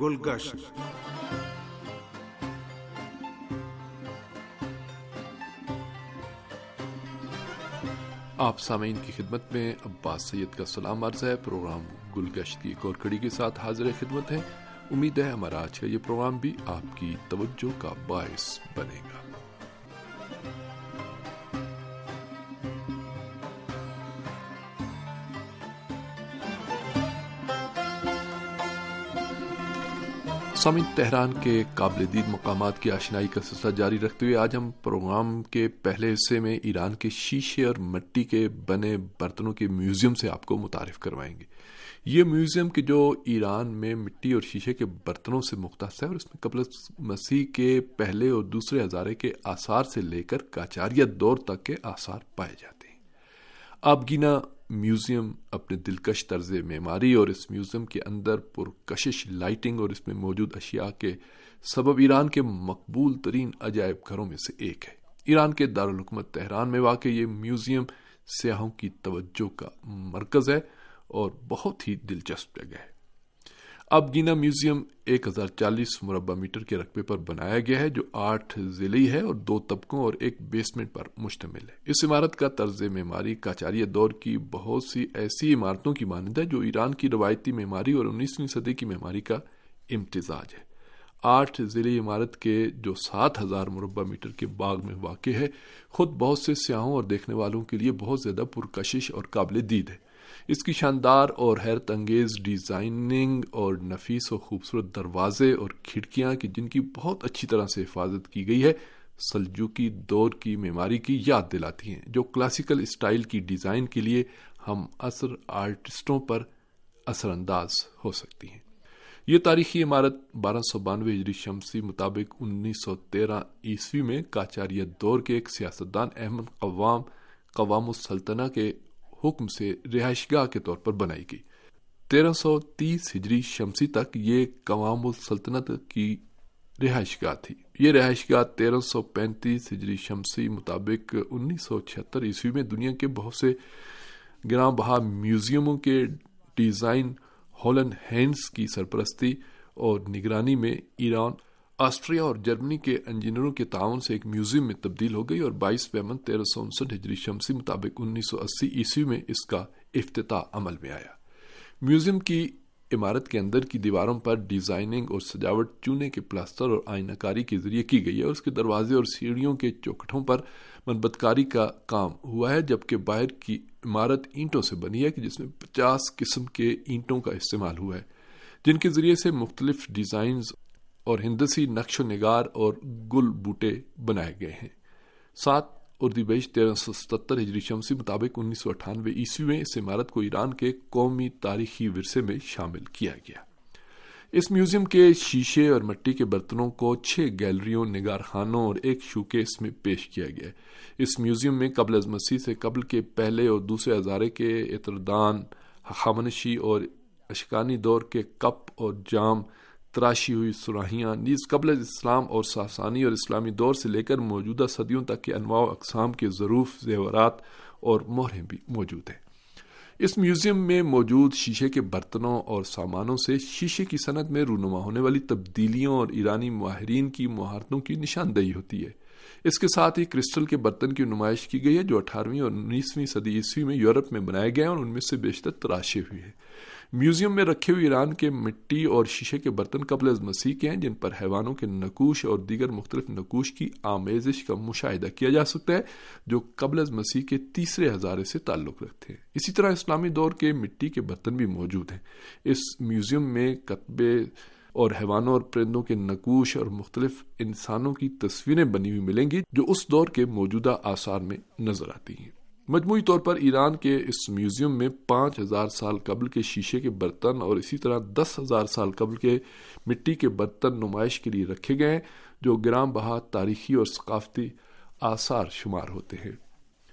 گلگشت۔ آپ سامعین کی خدمت میں عباس سید کا سلام عرض ہے۔ پروگرام گلگشت کی ایک اور کڑی کے ساتھ حاضر خدمت ہے امید ہے ہمارا آج کا یہ پروگرام بھی آپ کی توجہ کا باعث بنے گا۔ سامعین، تہران کے قابل دید مقامات کی آشنائی کا سلسلہ جاری رکھتے ہوئے آج ہم پروگرام کے پہلے حصے میں ایران کے شیشے اور مٹی کے بنے برتنوں کے میوزیم سے آپ کو متعارف کروائیں گے۔ یہ میوزیم کے جو ایران میں مٹی اور شیشے کے برتنوں سے مختص ہے اور اس میں قبل مسیح کے پہلے اور دوسرے ہزارے کے آثار سے لے کر کاچاریہ دور تک کے آثار پائے جاتے ہیں۔ آبگینا میوزیم اپنے دلکش طرز معماری اور اس میوزیم کے اندر پرکشش لائٹنگ اور اس میں موجود اشیاء کے سبب ایران کے مقبول ترین عجائب گھروں میں سے ایک ہے۔ ایران کے دارالحکومت تہران میں واقع یہ میوزیم سیاحوں کی توجہ کا مرکز ہے اور بہت ہی دلچسپ جگہ ہے۔ اب گینا میوزیم ایک ہزار چالیس مربع میٹر کے رقبے پر بنایا گیا ہے، جو آٹھ ضلعی ہے اور دو طبقوں اور ایک بیسمنٹ پر مشتمل ہے۔ اس عمارت کا طرز معماری کاچاریہ دور کی بہت سی ایسی عمارتوں کی مانند ہے، جو ایران کی روایتی معماری اور انیسویں صدی کی معماری کا امتزاج ہے۔ آٹھ ضلعی عمارت کے جو سات ہزار مربع میٹر کے باغ میں واقع ہے، خود بہت سے سیاحوں اور دیکھنے والوں کے لیے بہت زیادہ پرکشش اور قابل دید ہے۔ اس کی شاندار اور حیرت انگیز ڈیزائننگ اور نفیس و خوبصورت دروازے اور کھڑکیاں کی جن کی بہت اچھی طرح سے حفاظت کی گئی ہے سلجوکی دور کی معماری کی یاد دلاتی ہیں، جو کلاسیکل اسٹائل کی ڈیزائن کے لیے ہم اثر آرٹسٹوں پر اثر انداز ہو سکتی ہیں۔ یہ تاریخی عمارت بارہ سو بانوے ہجری شمسی مطابق انیس سو تیرہ عیسوی میں کاچاریت دور کے ایک سیاستدان احمد قوام قوام السلطنہ کے حکم سے رہائش گاہ کے طور پر بنائی گئی۔ تیرہ سو تیس ہجری شمسی تک یہ قوام السلطنت کی رہائش گاہ تھی۔ یہ رہائش گاہ تیرہ سو پینتیس ہجری شمسی مطابق انیس سو چھہتر عیسوی میں دنیا کے بہت سے گراں بہا میوزیموں کے ڈیزائن ہولن ہینڈز کی سرپرستی اور نگرانی میں ایران آسٹریا اور جرمنی کے انجینئروں کے تعاون سے ایک میوزیم میں تبدیل ہو گئی اور بائیس پیمن تیرہ سو انسٹھ ہجری شمسی مطابق انیس سو اسی عیسوی میں اس کا افتتاح عمل میں آیا۔ میوزیم کی عمارت کے اندر کی دیواروں پر ڈیزائننگ اور سجاوٹ چونے کے پلاسٹر اور آئینہ کاری کے ذریعے کی گئی ہے۔ اور اس کے دروازے اور سیڑھیوں کے چوکٹوں پر منبت کاری کا کام ہوا ہے، جبکہ باہر کی عمارت اینٹوں سے بنی ہے، کہ جس میں پچاس قسم کے اینٹوں کا استعمال ہوا ہے۔ جن کے ذریعے سے مختلف ڈیزائنز اور ہندسی نقش و نگار اور گل بوٹے بنائے گئے ہیں۔ سات اردو بیش تیرہ سو ستر ہجری شمسی مطابق انیس سو اٹھانوے عیسوی میں اس عمارت کو ایران کے قومی تاریخی ورثے میں شامل کیا گیا۔ اس میوزیم کے شیشے اور مٹی کے برتنوں کو چھ گیلریوں نگار خانوں اور ایک شوکیس میں پیش کیا گیا۔ اس میوزیم میں قبل از مسیح سے قبل کے پہلے اور دوسرے ہزارے کے اطردان حامنشی اور اشکانی دور کے کپ اور جام تراشی ہوئی سراہیاں نیز قبل اسلام اور ساسانی اور اسلامی دور سے لے کر موجودہ صدیوں تک کے انواع و اقسام کے ظروف، زیورات اور مہریں بھی موجود ہیں۔ اس میوزیم میں موجود شیشے کے برتنوں اور سامانوں سے شیشے کی صنعت میں رونما ہونے والی تبدیلیوں اور ایرانی ماہرین کی مہارتوں کی نشاندہی ہوتی ہے۔ اس کے ساتھ ہی کرسٹل کے برتن کی نمائش کی گئی ہے، جو اٹھارہویں اور انیسویں صدی عیسوی میں یورپ میں بنائے گئے اور ان میں سے بیشتر تراشے ہوئے ہیں۔ میوزیم میں رکھے ہوئے ایران کے مٹی اور شیشے کے برتن قبل از مسیح کے ہیں، جن پر حیوانوں کے نقوش اور دیگر مختلف نقوش کی آمیزش کا مشاہدہ کیا جا سکتا ہے، جو قبل از مسیح کے تیسرے ہزارے سے تعلق رکھتے ہیں۔ اسی طرح اسلامی دور کے مٹی کے برتن بھی موجود ہیں۔ اس میوزیم میں کتبے اور حیوانوں اور پرندوں کے نقوش اور مختلف انسانوں کی تصویریں بنی ہوئی ملیں گی جو اس دور کے موجودہ آثار میں نظر آتی ہیں۔ مجموعی طور پر ایران کے اس میوزیم میں پانچ ہزار سال قبل کے شیشے کے برتن اور اسی طرح دس ہزار سال قبل کے مٹی کے برتن نمائش کے لیے رکھے گئے ہیں جو گرام بہا تاریخی اور ثقافتی آثار شمار ہوتے ہیں۔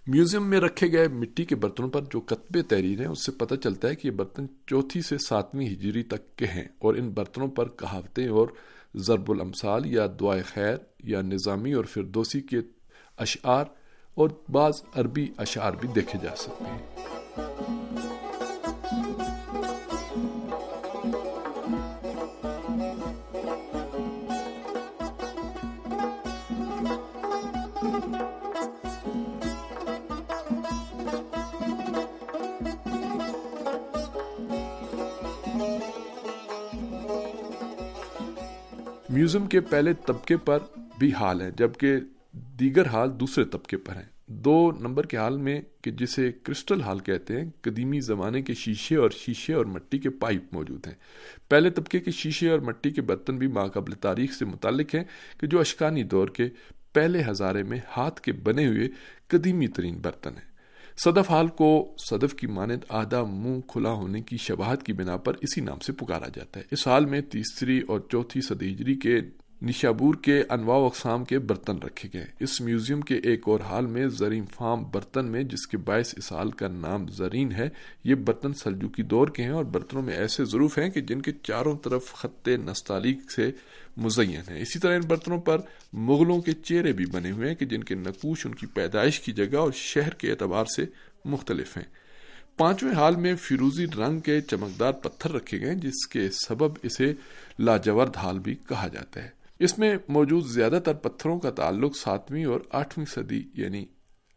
میوزیم میں رکھے گئے مٹی کے برتنوں پر جو کتبے تحریر ہیں، اس سے پتہ چلتا ہے کہ یہ برتن چوتھی سے ساتویں ہجری تک کے ہیں اور ان برتنوں پر کہاوتیں اور ضرب الامثال یا دعائے خیر یا نظامی اور فردوسی کے اشعار اور بعض عربی اشعار بھی دیکھے جا سکتے ہیں۔ میوزیم کے پہلے طبقے پر بھی حال ہیں جبکہ دیگر حال دوسرے طبقے پر ہیں۔ دو نمبر کے حال میں کہ جسے کرسٹل حال کہتے ہیں، قدیمی زمانے کے شیشے اور شیشے اور مٹی کے پائپ موجود ہیں۔ پہلے طبقے کے شیشے اور مٹی کے برتن بھی ماقبل تاریخ سے متعلق ہیں کہ جو اشکانی دور کے پہلے ہزارے میں ہاتھ کے بنے ہوئے قدیمی ترین برتن ہیں۔ صدف حال کو صدف کی مانند آدھا منہ کھلا ہونے کی شباہت کی بنا پر اسی نام سے پکارا جاتا ہے۔ اس حال میں تیسری اور چوتھی صدی ہجری کے نشابور کے انواع و اقسام کے برتن رکھے گئے۔ اس میوزیم کے ایک اور حال میں زرین فام برتن میں، جس کے باعث اس حال کا نام زرین ہے، یہ برتن سلجوکی دور کے ہیں اور برتنوں میں ایسے ضرور ہیں کہ جن کے چاروں طرف خط نستعلیق سے مزین ہیں۔ اسی طرح ان برتنوں پر مغلوں کے چہرے بھی بنے ہوئے ہیں کہ جن کے نقوش ان کی پیدائش کی جگہ اور شہر کے اعتبار سے مختلف ہیں۔ پانچویں حال میں فیروزی رنگ کے چمکدار پتھر رکھے گئے جس کے سبب اسے لاجورد حال بھی کہا جاتا ہے۔ اس میں موجود زیادہ تر پتھروں کا تعلق ساتویں اور آٹھویں صدی یعنی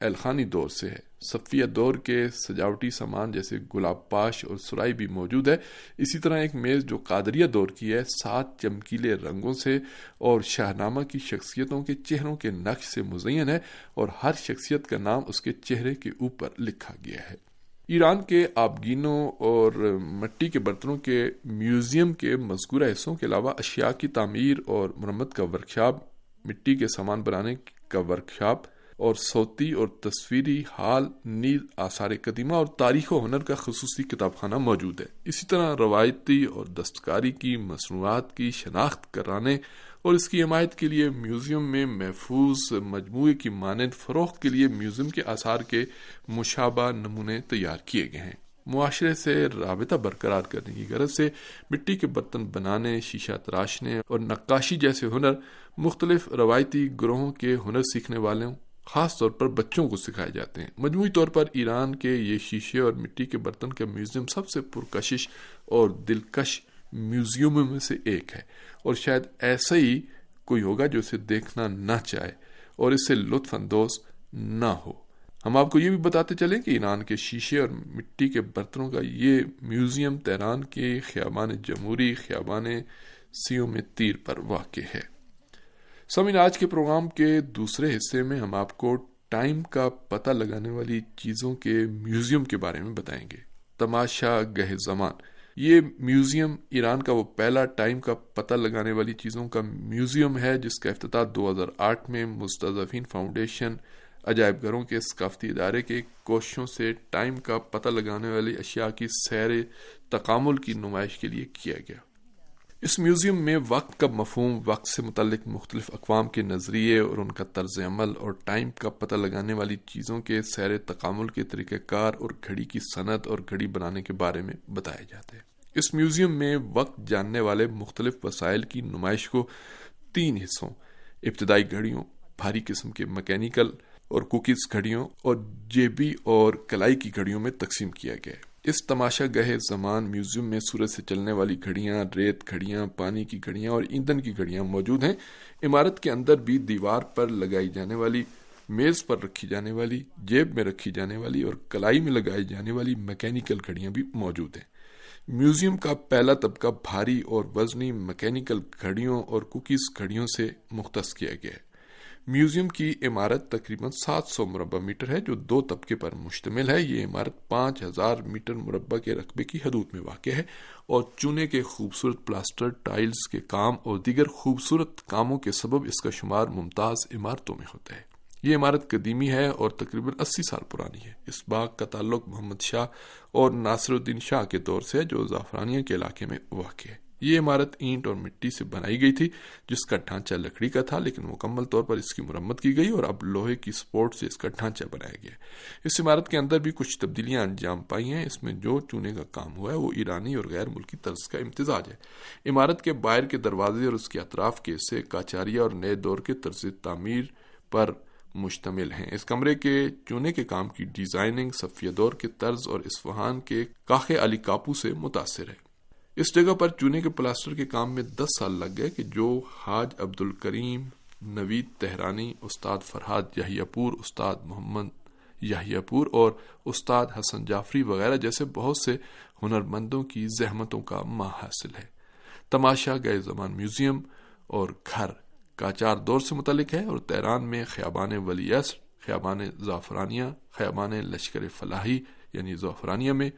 الخانی دور سے ہے۔ صفیہ دور کے سجاوٹی سامان جیسے گلاب پاش اور سرائی بھی موجود ہے۔ اسی طرح ایک میز جو قادریہ دور کی ہے، سات چمکیلے رنگوں سے اور شاہنامہ کی شخصیتوں کے چہروں کے نقش سے مزین ہے اور ہر شخصیت کا نام اس کے چہرے کے اوپر لکھا گیا ہے۔ ایران کے آبگینوں اور مٹی کے برتنوں کے میوزیم کے مذکورہ حصوں کے علاوہ اشیاء کی تعمیر اور مرمت کا ورکشاپ، مٹی کے سامان بنانے کا ورکشاپ اور صوتی اور تصویری حال، نیز آثار قدیمہ اور تاریخ و ہنر کا خصوصی کتاب خانہ موجود ہے۔ اسی طرح روایتی اور دستکاری کی مصنوعات کی شناخت کرانے اور اس کی حمایت کے لیے میوزیم میں محفوظ مجموعے کی مانند فروخت کے لیے میوزیم کے آثار کے مشابہ نمونے تیار کیے گئے ہیں۔ معاشرے سے رابطہ برقرار کرنے کی غرض سے مٹی کے برتن بنانے، شیشہ تراشنے اور نقاشی جیسے ہنر مختلف روایتی گروہوں کے ہنر سیکھنے والوں خاص طور پر بچوں کو سکھائے جاتے ہیں۔ مجموعی طور پر ایران کے یہ شیشے اور مٹی کے برتن کا میوزیم سب سے پرکشش اور دلکش میوزیموں میں سے ایک ہے۔ اور شاید ایسا ہی کوئی ہوگا جو اسے دیکھنا نہ چاہے اور اس سے لطف اندوز نہ ہو۔ ہم آپ کو یہ بھی بتاتے چلیں کہ ایران کے شیشے اور مٹی کے برتنوں کا یہ میوزیم تہران کے خیابان جمہوری خیابان سیوں میں تیر پر واقع ہے۔ سمین آج کے پروگرام کے دوسرے حصے میں ہم آپ کو ٹائم کا پتہ لگانے والی چیزوں کے میوزیم کے بارے میں بتائیں گے۔ تماشا گہ زمان۔ یہ میوزیم ایران کا وہ پہلا ٹائم کا پتہ لگانے والی چیزوں کا میوزیم ہے، جس کا افتتاح دو ہزار آٹھ میں مستضفین فاؤنڈیشن عجائب گھروں کے ثقافتی ادارے کے کوششوں سے ٹائم کا پتہ لگانے والی اشیاء کی سیر تکامل کی نمائش کے لیے کیا گیا۔ اس میوزیم میں وقت کا مفہوم، وقت سے متعلق مختلف اقوام کے نظریے اور ان کا طرز عمل اور ٹائم کا پتہ لگانے والی چیزوں کے سیر تکامل کے طریقہ کار اور گھڑی کی صنعت اور گھڑی بنانے کے بارے میں بتائے جاتے ہیں۔ اس میوزیم میں وقت جاننے والے مختلف وسائل کی نمائش کو تین حصوں، ابتدائی گھڑیوں، بھاری قسم کے مکینیکل اور کوکیز گھڑیوں اور جیبی اور کلائی کی گھڑیوں میں تقسیم کیا گیا ہے۔ اس تماشا گہے زمان میوزیم میں سورج سے چلنے والی گھڑیاں، ریت گھڑیاں، پانی کی گھڑیاں اور ایندھن کی گھڑیاں موجود ہیں۔ عمارت کے اندر بھی دیوار پر لگائی جانے والی، میز پر رکھی جانے والی، جیب میں رکھی جانے والی اور کلائی میں لگائی جانے والی میکینیکل گھڑیاں بھی موجود ہیں۔ میوزیم کا پہلا طبقہ بھاری اور وزنی مکینیکل گھڑیوں اور کوکیز گھڑیوں سے مختص کیا گیا ہے۔ میوزیم کی عمارت تقریباً سات سو مربع میٹر ہے، جو دو طبقے پر مشتمل ہے۔ یہ عمارت پانچ ہزار میٹر مربع کے رقبے کی حدود میں واقع ہے اور چونے کے خوبصورت پلاسٹر، ٹائلز کے کام اور دیگر خوبصورت کاموں کے سبب اس کا شمار ممتاز عمارتوں میں ہوتا ہے۔ یہ عمارت قدیمی ہے اور تقریباً اسی سال پرانی ہے۔ اس باغ کا تعلق محمد شاہ اور ناصر الدین شاہ کے دور سے جو زعفرانیہ کے علاقے میں واقع ہے۔ یہ عمارت اینٹ اور مٹی سے بنائی گئی تھی، جس کا ڈھانچہ لکڑی کا تھا، لیکن مکمل طور پر اس کی مرمت کی گئی اور اب لوہے کی سپورٹ سے اس کا ڈھانچہ بنایا گیا۔ اس عمارت کے اندر بھی کچھ تبدیلیاں انجام پائی ہیں۔ اس میں جو چونے کا کام ہوا ہے، وہ ایرانی اور غیر ملکی طرز کا امتزاج ہے۔ عمارت کے باہر کے دروازے اور اس کے اطراف کے حصے کاچاریا اور نئے دور کے طرز تعمیر پر مشتمل ہیں۔ اس کمرے کے چونے کے کام کی ڈیزائننگ، صفیہ دور کے طرز اور اسفہان کے کاخ علی کاپو سے متاثر ہے۔ اس جگہ پر چونے کے پلاسٹر کے کام میں دس سال لگ گئے کہ جو حاج عبد الکریم نوید تہرانی، استاد فرحاد یحییٰ پور، استاد محمد یحییٰ پور اور استاد حسن جعفری وغیرہ جیسے بہت سے ہنرمندوں کی زحمتوں کا ماں حاصل ہے۔ تماشا گئے زمان میوزیم اور گھر کاچار دور سے متعلق ہے اور تیران میں خیابان ولی اصر خیابان زعفرانیہ، خیابان لشکر فلاحی یعنی زعفرانیہ میں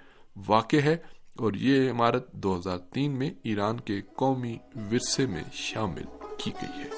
واقع ہے۔ اور یہ عمارت دو ہزار تین میں ایران کے قومی ورثے میں شامل کی گئی ہے۔